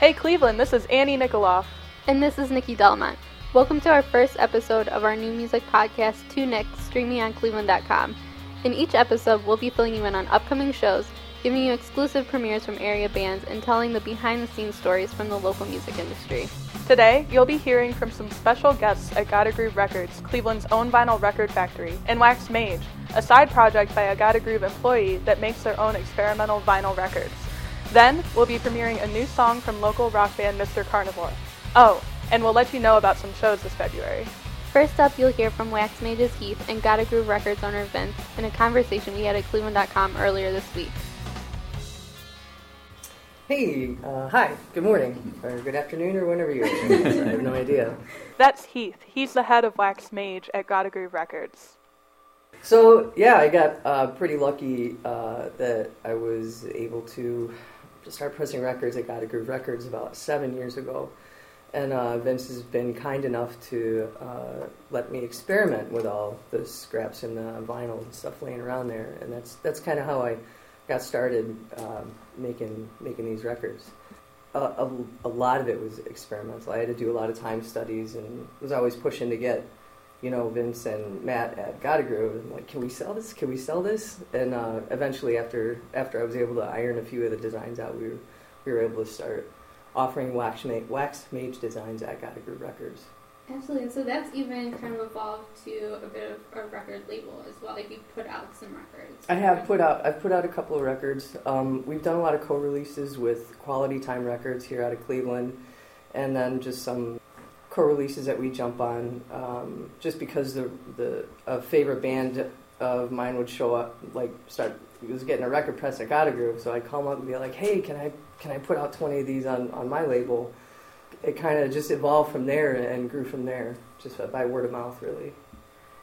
Hey Cleveland, this is Annie Nickoloff. And this is Nikki Delamotte. Welcome to our first episode of our new music podcast, Two Nick, streaming on cleveland.com. In each episode, we'll be filling you in on upcoming shows, giving you exclusive premieres from area bands, and telling the behind the scenes stories from the local music industry. Today, you'll be hearing from some special guests at Gotta Groove Records, Cleveland's own vinyl record factory, and Wax Mage, a side project by a Gotta Groove employee that makes their own experimental vinyl records. Then, we'll be premiering a new song from local rock band Mr. Carnivore. Oh, and we'll let you know about some shows this February. First up, you'll hear from Wax Mage's Heath and Gotta Groove Records owner Vince in a conversation we had at Cleveland.com earlier this week. Hey, uh, hi, good morning, or good afternoon, or whenever you're. I have no idea. That's Heath. He's the head of Wax Mage at Gotta Groove Records. So, yeah, I got uh, pretty lucky uh, that I was able to start pressing records at Gotta Groove Records about seven years ago. And uh, Vince has been kind enough to uh, let me experiment with all the scraps and the vinyl and stuff laying around there. And that's, that's kind of how I got started um, making making these records. A, a, a, lot of it was experimental. I had to do a lot of time studies and was always pushing to get, you know, Vince and Matt at Gotta Groove. And like, can we sell this? Can we sell this? And uh, eventually, after after I was able to iron a few of the designs out, we were we were able to start offering wax, wax mage designs at Gotta Groove Records. Absolutely, and so that's even kind of evolved to a bit of a record label as well. Like you put out some records. I have put out. I've put out a couple of records. Um, we've done a lot of co-releases with Quality Time Records here out of Cleveland, and then just some co-releases that we jump on. Um, just because the the a favorite band of mine would show up, like start was getting a record press at Gotta Groove, so I'd call them up and be like, "Hey, can I can I put out twenty of these on on my label?" it kind of just evolved from there and grew from there, just by word of mouth, really.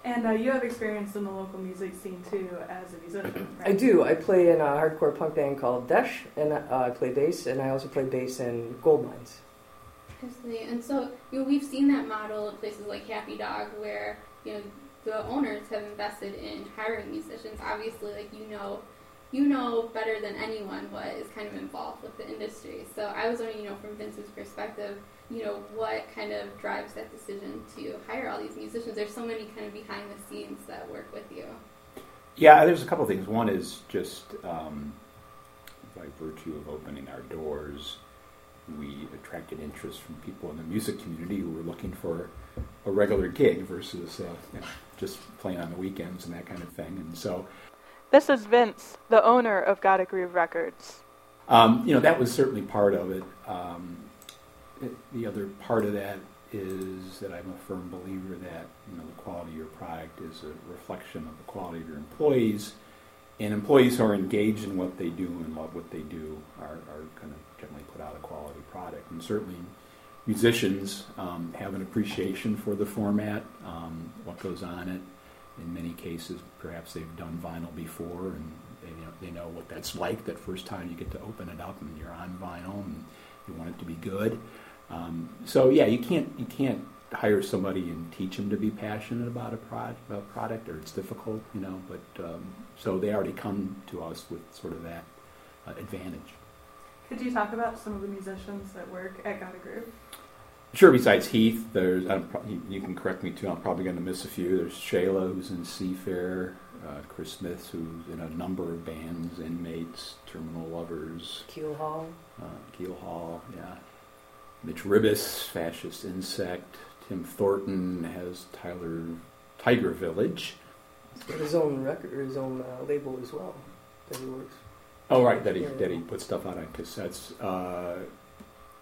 And uh, you have experience in the local music scene too as a musician, right? I do. I play in a hardcore punk band called Desh, and uh, I play bass, and I also play bass in Gold Mines. Absolutely. And so you know, we've seen that model at places like Happy Dog, where you know the owners have invested in hiring musicians. Obviously, like you know you know better than anyone what is kind of involved with the industry. So I was wondering, you know, from Vince's perspective, you know, what kind of drives that decision to hire all these musicians? There's so many kind of behind the scenes that work with you. Yeah, there's a couple things. One is just um, by virtue of opening our doors, we attracted interest from people in the music community who were looking for a regular gig versus uh, you know, just playing on the weekends and that kind of thing. And so this is Vince, the owner of Gotta Groove Records. Um, you know, that was certainly part of it. Um, it. The other part of that is that I'm a firm believer that you know the quality of your product is a reflection of the quality of your employees, and employees who are engaged in what they do and love what they do are, are going to generally put out a quality product. And certainly, musicians um, have an appreciation for the format, um, what goes on it in many cases, perhaps they've done vinyl before and they know, they know what that's like. That first time you get to open it up and you're on vinyl and you want it to be good. Um, so yeah, you can't you can't hire somebody and teach them to be passionate about a product, about product, or it's difficult, you know. But um, so they already come to us with sort of that uh, advantage. Could you talk about some of the musicians that work at Gotta Groove? Sure. Besides Heath, there's you can correct me too. I'm probably going to miss a few. There's Shayla, who's in Seafair. Uh, Chris Smith, who's in a number of bands, Inmates, Terminal Lovers, Keelhaul, uh, Keelhaul, yeah. Mitch Ribis, Fascist Insect. Tim Thornton has Tyler Tiger Village. He's got his own record, his own uh, label as well that he works. Oh right, that he yeah. that he puts stuff out on cassettes. Uh,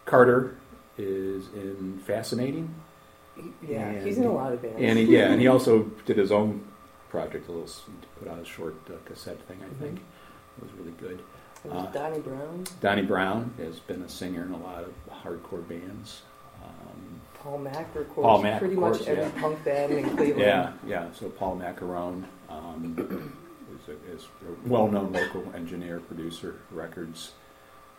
Carter is in Fascinating. Yeah, and he's in a lot of bands. And he, yeah, and he also did his own project, a little put out a short uh, cassette thing. I mm-hmm. think it was really good. Uh, Donnie Brown. Donnie Brown has been a singer in a lot of hardcore bands. Um, Paul Mac records Paul Mac, pretty course, much every yeah. punk band in Cleveland. Yeah, yeah. So Paul Macarone um, is, a, is a well-known local engineer, producer, records.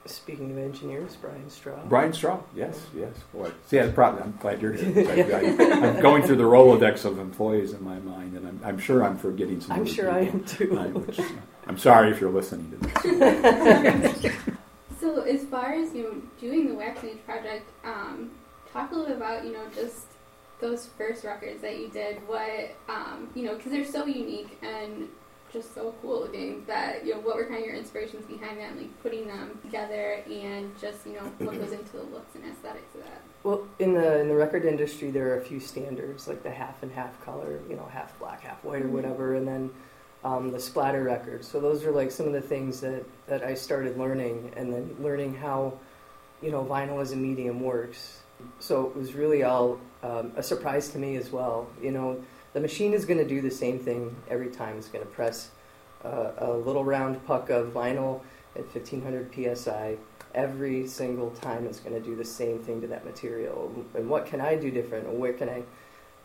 Speaking of engineers, Brian Straw. Brian Straw, yes, yes. Boy, see, yeah, probably, I'm glad you're here. I, am going through the Rolodex of employees in my mind, and I'm, I'm sure I'm forgetting some. I'm sure people. I am too. I, which, I'm sorry if you're listening to this. so So as far as you know, doing the Wax Mage project, um, talk a little bit about you know just those first records that you did. What um, you know, because they're so unique and just so cool looking. That you know, what were kind of your inspirations behind that, like putting them together, and just you know what goes into the looks and aesthetics of that. Well, in the in the record industry, there are a few standards like the half and half color, you know, half black, half white, or Mhm. whatever, and then um, the splatter records. So those are like some of the things that that I started learning, and then learning how, you know, vinyl as a medium works. So it was really all um, a surprise to me as well. You know, the machine is going to do the same thing every time. It's going to press uh, a little round puck of vinyl at 1500 psi every single time it's going to do the same thing to that material. And what can I do different? Or where can I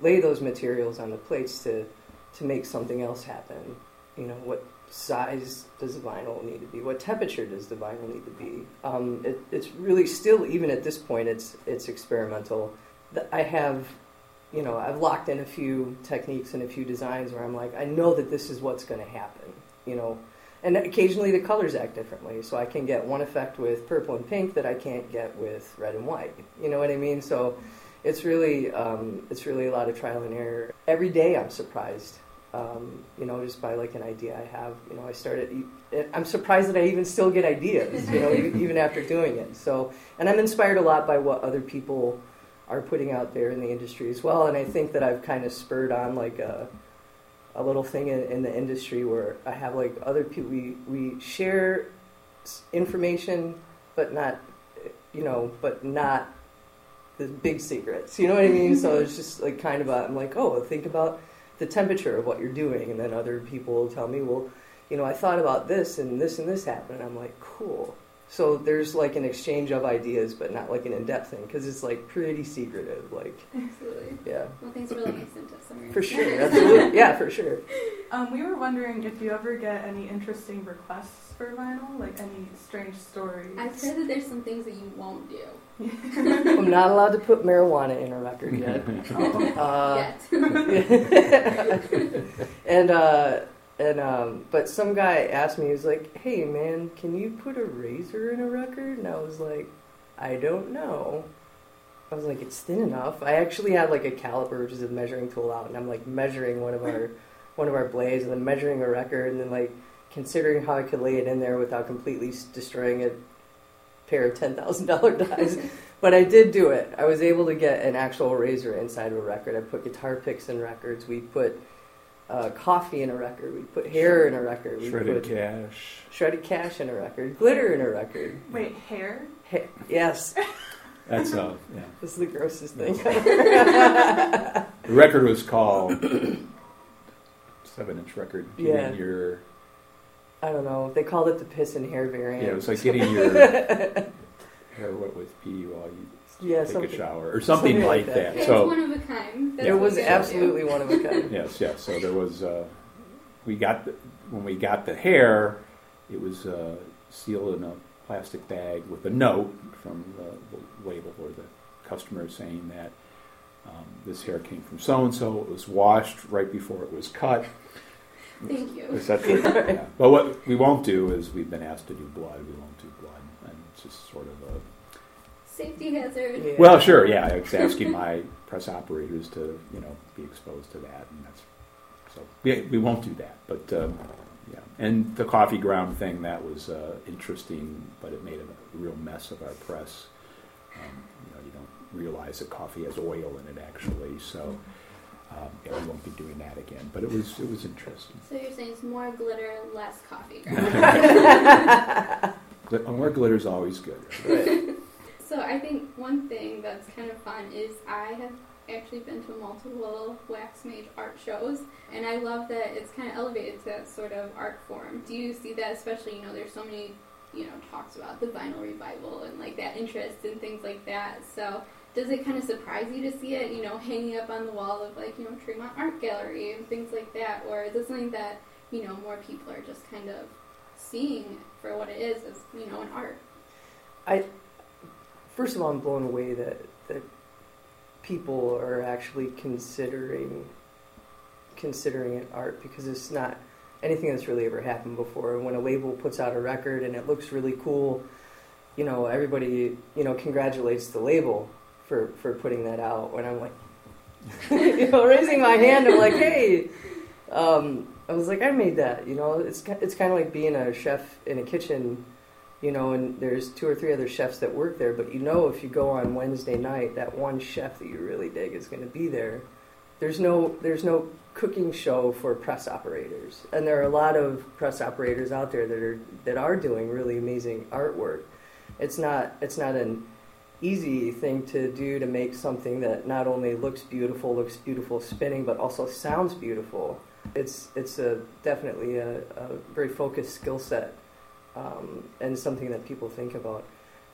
lay those materials on the plates to, to make something else happen? You know, what size does the vinyl need to be? What temperature does the vinyl need to be? Um, it, it's really still, even at this point, it's, it's experimental. I have, you know, I've locked in a few techniques and a few designs where I'm like, I know that this is what's going to happen. You know, and occasionally the colors act differently, so I can get one effect with purple and pink that I can't get with red and white. You know what I mean? So it's really um, it's really a lot of trial and error. Every day I'm surprised, um, you know, just by like an idea I have. You know, I started. I'm surprised that I even still get ideas. You know, even after doing it. So, and I'm inspired a lot by what other people are putting out there in the industry as well. And I think that I've kind of spurred on like a a little thing in, in the industry where I have like other people we we share information, but not you know, but not the big secrets. You know what I mean? so it's just like kind of a, I'm like, oh, think about the temperature of what you're doing, and then other people will tell me, well, you know, I thought about this and this and this happened. And I'm like, cool. So there's like an exchange of ideas, but not like an in-depth thing because it's like pretty secretive. Like, Absolutely. yeah, Well, thanks for letting us into some for sure, absolutely, yeah, for sure. Um, we were wondering if you ever get any interesting requests for vinyl, like any strange stories. I've heard that there's some things that you won't do I'm not allowed to put marijuana in a record yet. Uh, yet. and uh, and um, but some guy asked me, he was like, "Hey man, can you put a razor in a record?" And I was like, "I don't know." I was like, "It's thin enough." I actually had like a caliper, which is a measuring tool out, and I'm like measuring one of our one of our blades, and then measuring a record, and then like considering how I could lay it in there without completely destroying a pair of ten thousand dollar dies. But I did do it. I was able to get an actual razor inside of a record. I put guitar picks in records. We put uh, coffee in a record. We put hair in a record. We Shredded put cash. shredded cash in a record. Glitter in a record. Wait, hair? Ha- yes, That's uh, yeah. this is the grossest thing. The record was called seven inch record. Yeah. Your I don't know. They called it the piss and hair variant. yeah, it was like getting your hair wet with pee while you yeah, take a shower or something, Something like like that. that. it's So one of a kind. That's It was absolutely one of a kind. yes, yes. So there was uh, we got the, when we got the hair, it was uh, sealed in a plastic bag with a note from the, the label or the customer saying that um, this hair came from so and so. It was washed right before it was cut. Thank you. etc. yeah. But what we won't do is we've been asked to do blood. We won't do blood, and it's just sort of a Safety hazard. Yeah. well, sure, yeah. I was asking my press operators to you know be exposed to that, and that's so we we won't do that. But um, yeah, and the coffee ground thing that was uh, interesting, but it made a real mess of our press. Um, you know, you don't realize that coffee has oil in it actually, so. Um, yeah, we won't be doing that again, but it was it was interesting. So you're saying it's more glitter, less coffee. Gl- More glitter is always good. Right. So I think one thing that's kind of fun is I have actually been to multiple wax mage art shows and I love that it's kind of elevated to that sort of art form. Do you see that especially, you know, there's so many, you know, talks about the vinyl revival and like that interest and things like that. So does it kind of surprise you to see it, you know, hanging up on the wall of like, you know, Tremont Art Gallery and things like that? Or is it something that, you know, more people are just kind of seeing for what it is as, you know, an art? I, First of all, I'm blown away that that people are actually considering considering it art because it's not anything that's really ever happened before. When a label puts out a record and it looks really cool, you know, everybody, you know, congratulates the label for, for putting that out. When I'm like, you know, raising my hand, I'm like, hey, um, I was like, I made that. You know, it's it's kind of like being a chef in a kitchen, you know, and there's two or three other chefs that work there, but you know, if you go on Wednesday night, that one chef that you really dig is going to be there. There's no there's no cooking show for press operators, and there are a lot of press operators out there that are that are doing really amazing artwork. It's not it's not an easy thing to do to make something that not only looks beautiful, looks beautiful spinning, but also sounds beautiful. It's it's a definitely a, a very focused skill set um, and something that people think about.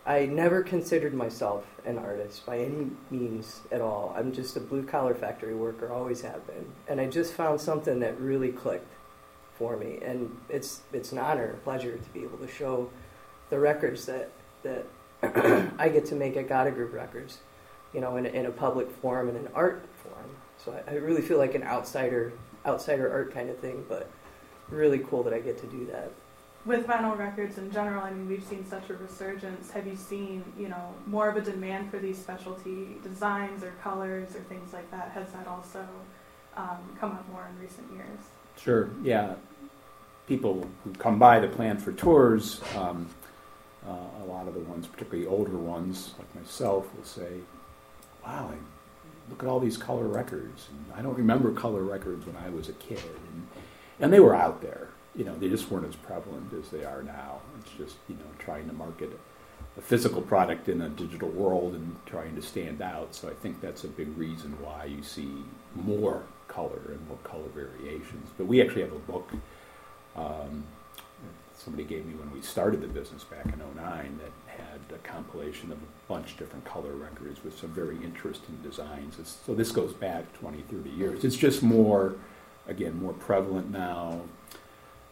I never considered myself an artist by any means at all. I'm just a blue collar factory worker, always have been, and I just found something that really clicked for me, and it's it's an honor, a pleasure to be able to show the records that that I get to make at Gotta Groove Records, you know, in, in a public forum and an art forum. So I, I really feel like an outsider outsider art kind of thing, but really cool that I get to do that. With vinyl records in general, I mean, we've seen such a resurgence. Have you seen, you know, more of a demand for these specialty designs or colors or things like that? Has that also um, come up more in recent years? Sure, yeah. People who come by to plan for tours, um, uh, a lot of the ones, particularly older ones like myself, will say, "Wow, I look at all these color records. And I don't remember color records when I was a kid, and and they were out there. You know, they just weren't as prevalent as they are now. It's just you know trying to market a physical product in a digital world and trying to stand out. So I think that's a big reason why you see more color and more color variations. But we actually have a book. Um, somebody gave me when we started the business back in 09 that had a compilation of a bunch of different color records with some very interesting designs. It's, so this goes back 20, 30 years. It's just more, again, more prevalent now.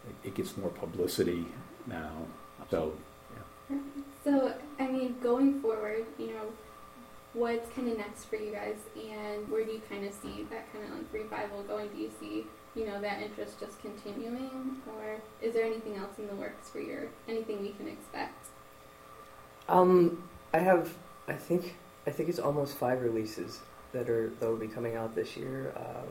It, it gets more publicity now. So, yeah. So, I mean, going forward, you know, what's kind of next for you guys, and where do you kind of see that kind of like revival going? Do you see you know, that interest just continuing, or is there anything else in the works for your anything we can expect? Um, I have, I think, I think it's almost five releases that are that will be coming out this year. Uh,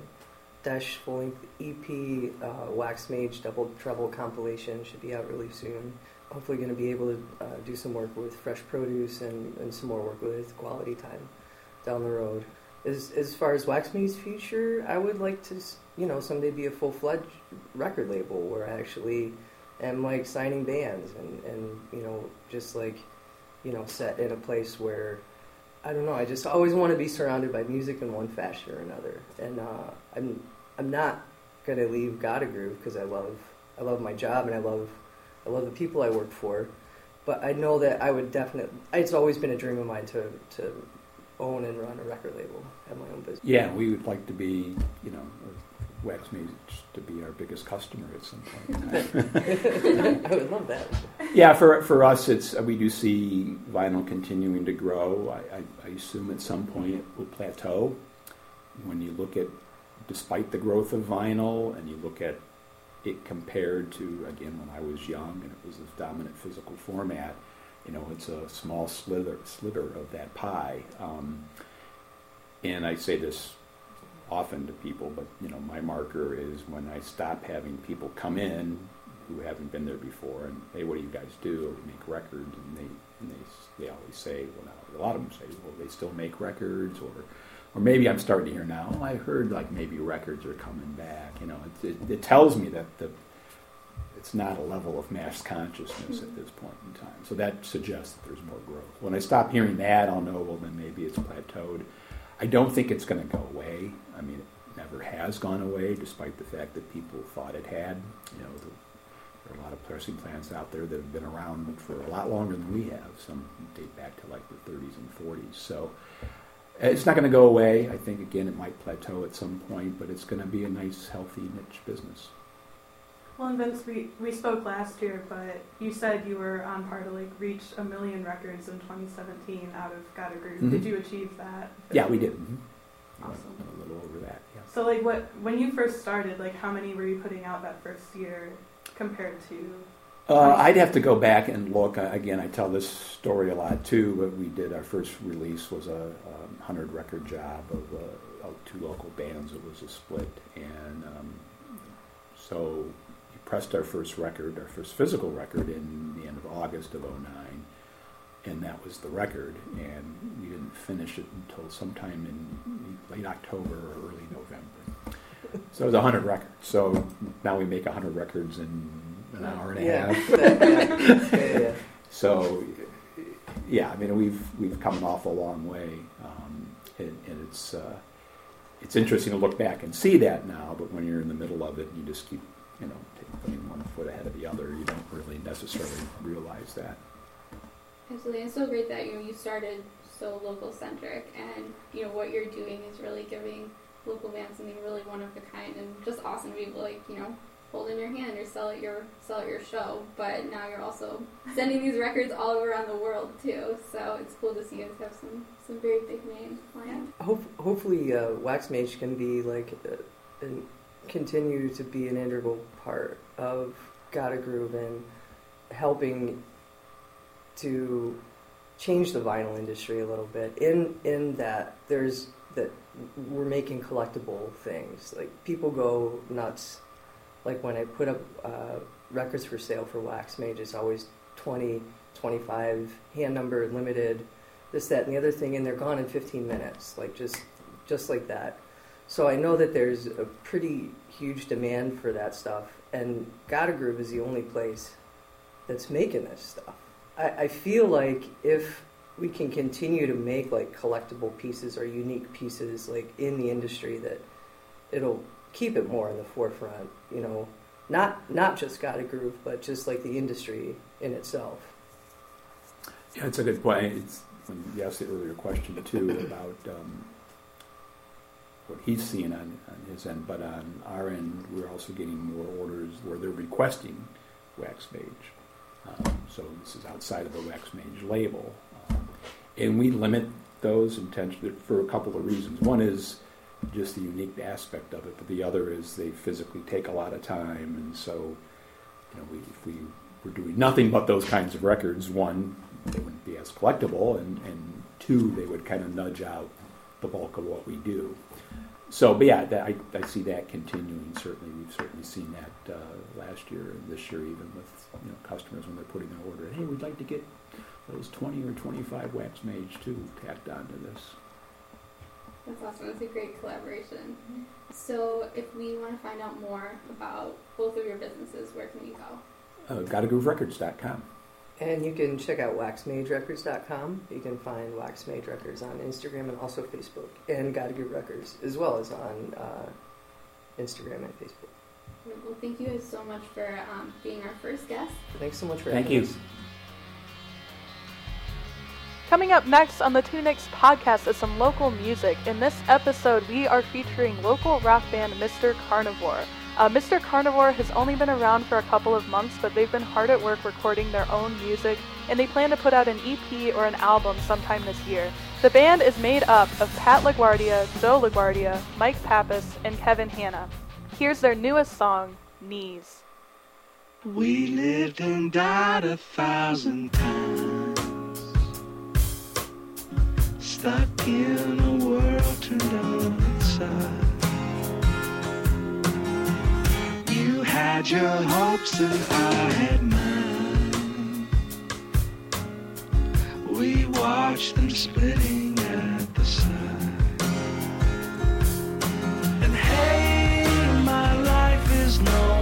Dash full length EP, uh, Wax Mage double treble compilation should be out really soon. Hopefully, going to be able to uh, do some work with Fresh Produce and, and some more work with Quality Time down the road. As as far as Wax Mage's future, I would like to you know, someday be a full fledged record label where I actually am like signing bands and, and, you know, just like, you know, set in a place where I don't know, I just always want to be surrounded by music in one fashion or another. And uh, I'm I'm not gonna leave Gotta Groove because I love I love my job and I love I love the people I work for. But I know that I would definitely. It's always been a dream of mine to to own and run a record label, have my own business. Yeah, we would like to be, you know, Wax Mage to be our biggest customer at some point. I would love that. Yeah, for for us, it's we do see vinyl continuing to grow. I, I, I assume at some point it will plateau. When you look at, despite the growth of vinyl, and you look at it compared to again when I was young and it was a dominant physical format, you know, it's a small slither sliver of that pie. Um, and I say this often to people, but you know, my marker is when I stop having people come in who haven't been there before and hey, what do you guys do? Oh, we make records, and they and they they always say, well, now a lot of them say, well, they still make records, or or maybe I'm starting to hear now, oh, I heard like maybe records are coming back. You know, it, it, it tells me that the it's not a level of mass consciousness at this point in time. So that suggests that there's more growth. When I stop hearing that, I'll know, well, then maybe it's plateaued. I don't think it's going to go away. I mean, it never has gone away, despite the fact that people thought it had. You know, the, there are a lot of pressing plants out there that have been around for a lot longer than we have. Some date back to like the 30s and 40s. So it's not going to go away. I think again it might plateau at some point, but it's going to be a nice, healthy niche business. Well, and Vince, we, we spoke last year, but you said you were on par to like reach a million records in 2017 out of Gotta Groove. Mm-hmm. Did you achieve that? Yeah, we did. Mm-hmm. Awesome. A little over that. Yeah. So, like, what when you first started, like, how many were you putting out that first year compared to Uh, I'd have to go back and look. Again, I tell this story a lot too. But we did our first release was a um, hundred record job of, uh, of two local bands. It was a split, and um, so pressed our first record, our first physical record, in the end of August of 09. and that was the record. And we didn't finish it until sometime in late October or early November. So it was hundred records. So now we make hundred records in an hour and a Yeah. half. yeah, yeah. So, yeah, I mean, we've we've come an awful long way, um, and, and it's uh, it's interesting to look back and see that now. But when you're in the middle of it, you just keep, you know, putting one foot ahead of the other. You don't really necessarily realize that. Absolutely, it's so great that you know you started so local centric, and you know what you're doing is really giving local bands something really one of a kind, and just awesome to be able to like you know hold in your hand or sell at your sell at your show. But now you're also sending these records all around the world too, so it's cool to see you guys have some some very big names planned. Hope, hopefully, uh, Wax Mage can be like, uh, and continue to be an integral part of Gotta Groove and helping to change the vinyl industry a little bit. In in that there's that we're making collectible things. Like people go nuts. Like when I put up uh, records for sale for Wax Mage, it's always 20, 25, hand number limited this, that, and the other thing, and they're gone in 15 minutes, like just, just like that. So I know that there's a pretty huge demand for that stuff, and Gotta Groove is the only place that's making this stuff. I, I feel like if we can continue to make like collectible pieces or unique pieces like in the industry, that it'll keep it more in the forefront. You know, not not just Gotta Groove, but just like the industry in itself. Yeah, it's a good point. It's, you asked the earlier question too about um, what he's seeing on, on his end, but on our end, we're also getting more orders where they're requesting Wax Mage. Um, so this is outside of the Wax Mage label, um, and we limit those intentionally for a couple of reasons. One is just the unique aspect of it, but the other is they physically take a lot of time, and so you know, we, if we were doing nothing but those kinds of records, one, they wouldn't be as collectible, and, and two, they would kind of nudge out the bulk of what we do. So, but yeah, that, I, I see that continuing. Certainly, we've certainly seen that uh, last year and this year, even with you know customers when they're putting their order. Hey, we'd like to get those twenty or twenty-five wax mage too tacked onto this. That's awesome. That's a great collaboration. So, if we want to find out more about both of your businesses, where can we go? Uh, GottaGrooveRecords.com. And you can check out waxmagerecords.com. You can find Wax Mage Records on Instagram and also Facebook, and Gotta Groove Records as well as on uh, Instagram and Facebook. Well, thank you guys so much for um, being our first guest. Thanks so much for Thank having you. us. Coming up next on the Two Nicks podcast is some local music. In this episode, we are featuring local rock band Mr. Carnivore. Uh, Mr. Carnivore has only been around for a couple of months, but they've been hard at work recording their own music, and they plan to put out an EP or an album sometime this year. The band is made up of Pat LaGuardia, Joe LaGuardia, Mike Pappas, and Kevin Hanna. Here's their newest song, Knees. We lived and died a thousand times. Stuck in a world turned on had your hopes and I had mine. We watched them splitting at the side. And hey, my life is nowhere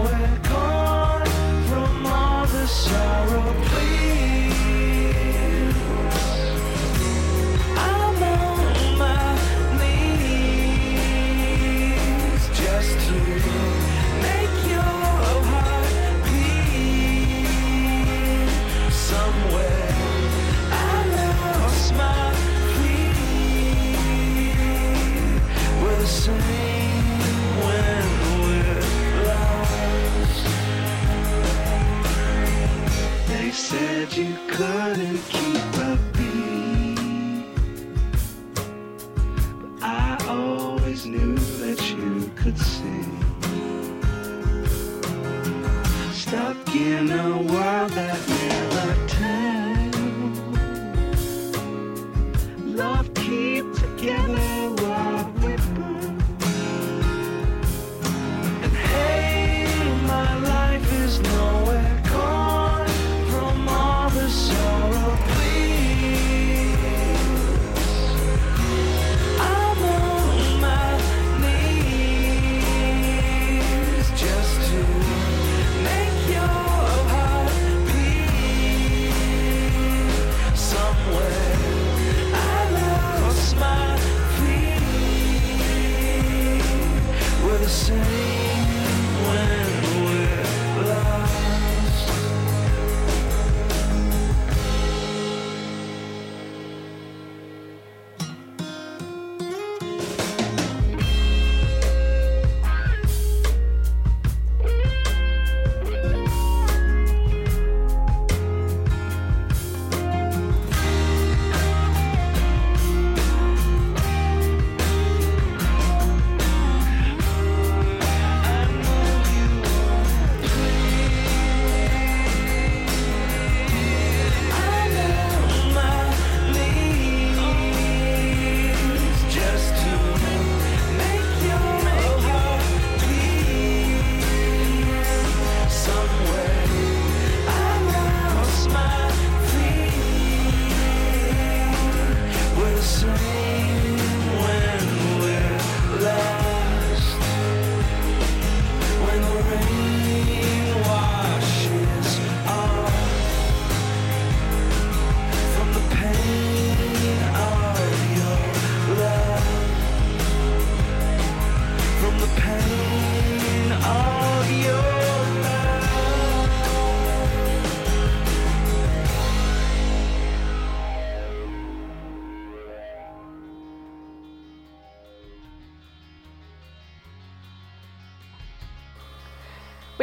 world that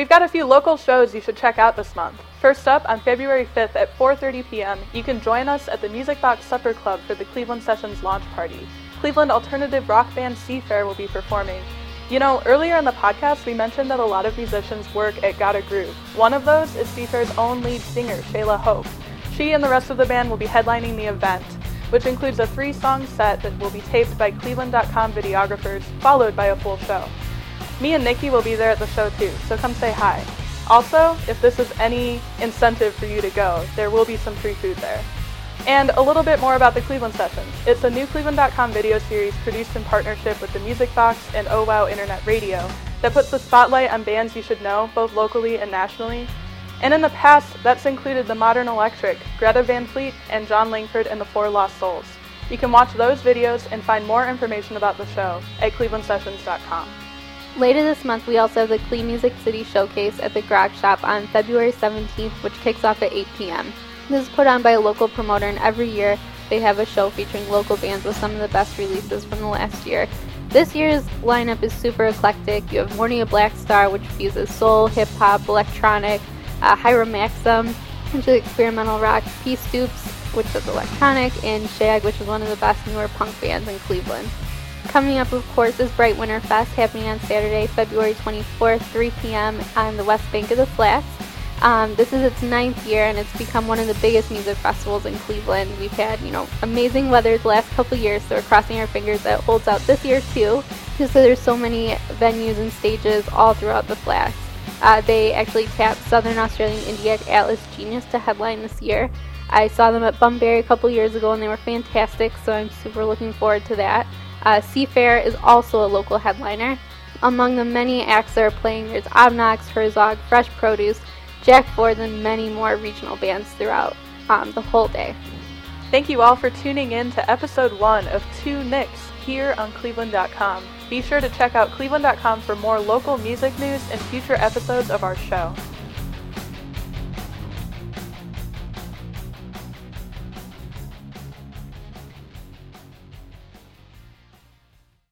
We've got a few local shows you should check out this month. First up, on February 5th at 4:30 p.m., you can join us at the Music Box Supper Club for the Cleveland Sessions launch party. Cleveland alternative rock band Seafair will be performing. You know, earlier in the podcast, we mentioned that a lot of musicians work at Gotta Groove. One of those is Seafair's own lead singer, Shayla Hope. She and the rest of the band will be headlining the event, which includes a three song set that will be taped by Cleveland.com videographers, followed by a full show. Me and Nikki will be there at the show too, so come say hi. Also, if this is any incentive for you to go, there will be some free food there. And a little bit more about the Cleveland Sessions. It's a new Cleveland.com video series produced in partnership with the Music Box and Oh Wow Internet Radio that puts the spotlight on bands you should know, both locally and nationally. And in the past, that's included the Modern Electric, Greta Van Fleet, and Jon Langford and the Four Lost Souls. You can watch those videos and find more information about the show at clevelandsessions.com. Later this month, we also have the Clean Music City Showcase at the Grog Shop on February 17th, which kicks off at 8 p.m. This is put on by a local promoter, and every year they have a show featuring local bands with some of the best releases from the last year. This year's lineup is super eclectic. You have Morning of Black Star, which fuses soul, hip hop, electronic, uh, Hiram Maxim, which is experimental rock, P Stoops, which is electronic, and Shag, which is one of the best newer punk bands in Cleveland. Coming up, of course, is Brite Winter Fest happening on Saturday, February 24th, 3 p.m. on the west bank of the Flats. Um, this is its ninth year, and it's become one of the biggest music festivals in Cleveland. We've had, you know, amazing weather the last couple years, so we're crossing our fingers that it holds out this year too. So there's so many venues and stages all throughout the Flats. Uh, they actually tapped Southern Australian indie act Atlas Genius to headline this year. I saw them at Bunbury a couple years ago, and they were fantastic. So I'm super looking forward to that. Uh, Seafair is also a local headliner. Among the many acts that are playing, there's Obnox, Herzog, Fresh Produce, Jack Ford, and many more regional bands throughout um, the whole day. Thank you all for tuning in to episode one of Two Nicks here on Cleveland.com. Be sure to check out Cleveland.com for more local music news and future episodes of our show.